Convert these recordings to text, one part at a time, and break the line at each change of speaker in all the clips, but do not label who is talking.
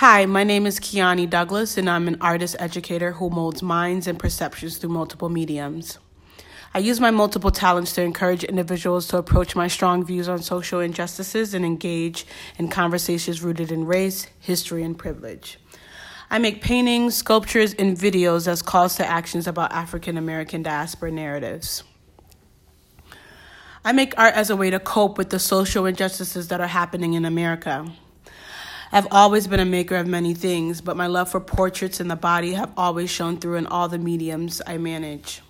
Hi, my name is Kiani Douglas, and I'm an artist educator who molds minds and perceptions through multiple mediums. I use my multiple talents to encourage individuals to approach my strong views on social injustices and engage in conversations rooted in race, history, and privilege. I make paintings, sculptures, and videos as calls to actions about African American diaspora narratives. I make art as a way to cope with the social injustices that are happening in America. I've always been a maker of many things, but my love for portraits and the body have always shown through in all the mediums I manage.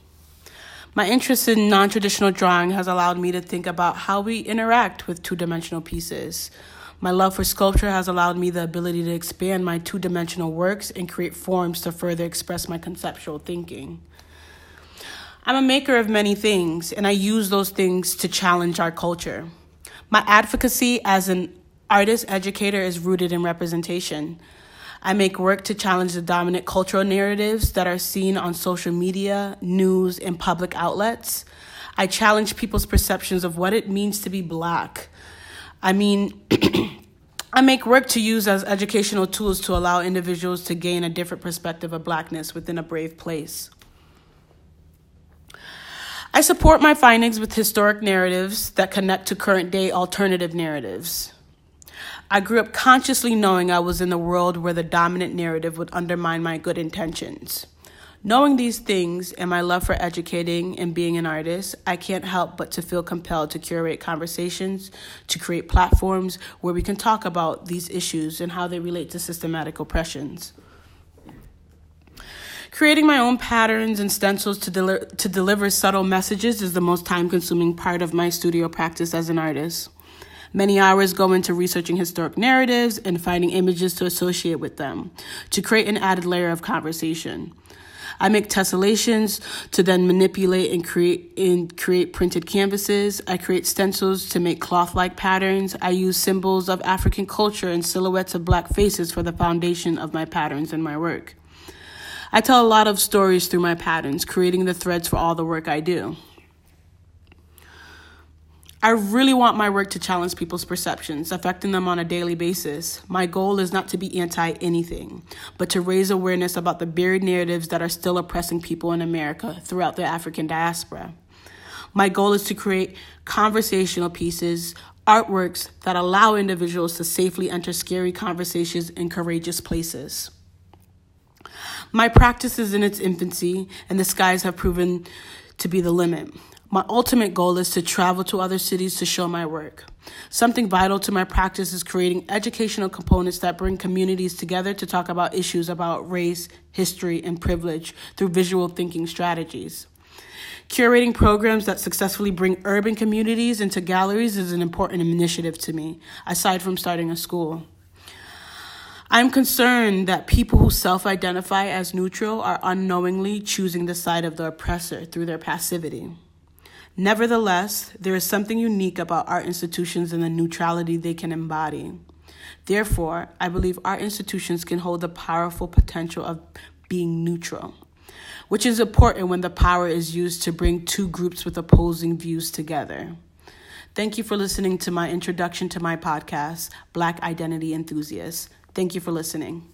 My interest in non traditional drawing has allowed me to think about how we interact with two dimensional pieces. My love for sculpture has allowed me the ability to expand my two dimensional works and create forms to further express my conceptual thinking. I'm a maker of many things, and I use those things to challenge our culture. My advocacy as an Artist educator is rooted in representation. I make work to challenge the dominant cultural narratives that are seen on social media, news, and public outlets. I challenge people's perceptions of what it means to be black. I mean, I make work to use as educational tools to allow individuals to gain a different perspective of blackness within a brave place. I support my findings with historic narratives that connect to current day alternative narratives. I grew up consciously knowing I was in a world where the dominant narrative would undermine my good intentions. Knowing these things and my love for educating and being an artist, I can't help but to feel compelled to curate conversations, to create platforms where we can talk about these issues and how they relate to systematic oppressions. Creating my own patterns and stencils to, deli- to deliver subtle messages is the most time consuming part of my studio practice as an artist. Many hours go into researching historic narratives and finding images to associate with them to create an added layer of conversation. I make tessellations to then manipulate and create and create printed canvases. I create stencils to make cloth-like patterns. I use symbols of African culture and silhouettes of black faces for the foundation of my patterns and my work. I tell a lot of stories through my patterns, creating the threads for all the work I do. I really want my work to challenge people's perceptions, affecting them on a daily basis. My goal is not to be anti anything, but to raise awareness about the buried narratives that are still oppressing people in America throughout the African diaspora. My goal is to create conversational pieces, artworks that allow individuals to safely enter scary conversations in courageous places. My practice is in its infancy, and the skies have proven to be the limit. My ultimate goal is to travel to other cities to show my work. Something vital to my practice is creating educational components that bring communities together to talk about issues about race, history, and privilege through visual thinking strategies. Curating programs that successfully bring urban communities into galleries is an important initiative to me, aside from starting a school. I'm concerned that people who self identify as neutral are unknowingly choosing the side of the oppressor through their passivity. Nevertheless, there is something unique about art institutions and the neutrality they can embody. Therefore, I believe art institutions can hold the powerful potential of being neutral, which is important when the power is used to bring two groups with opposing views together. Thank you for listening to my introduction to my podcast, Black Identity Enthusiasts. Thank you for listening.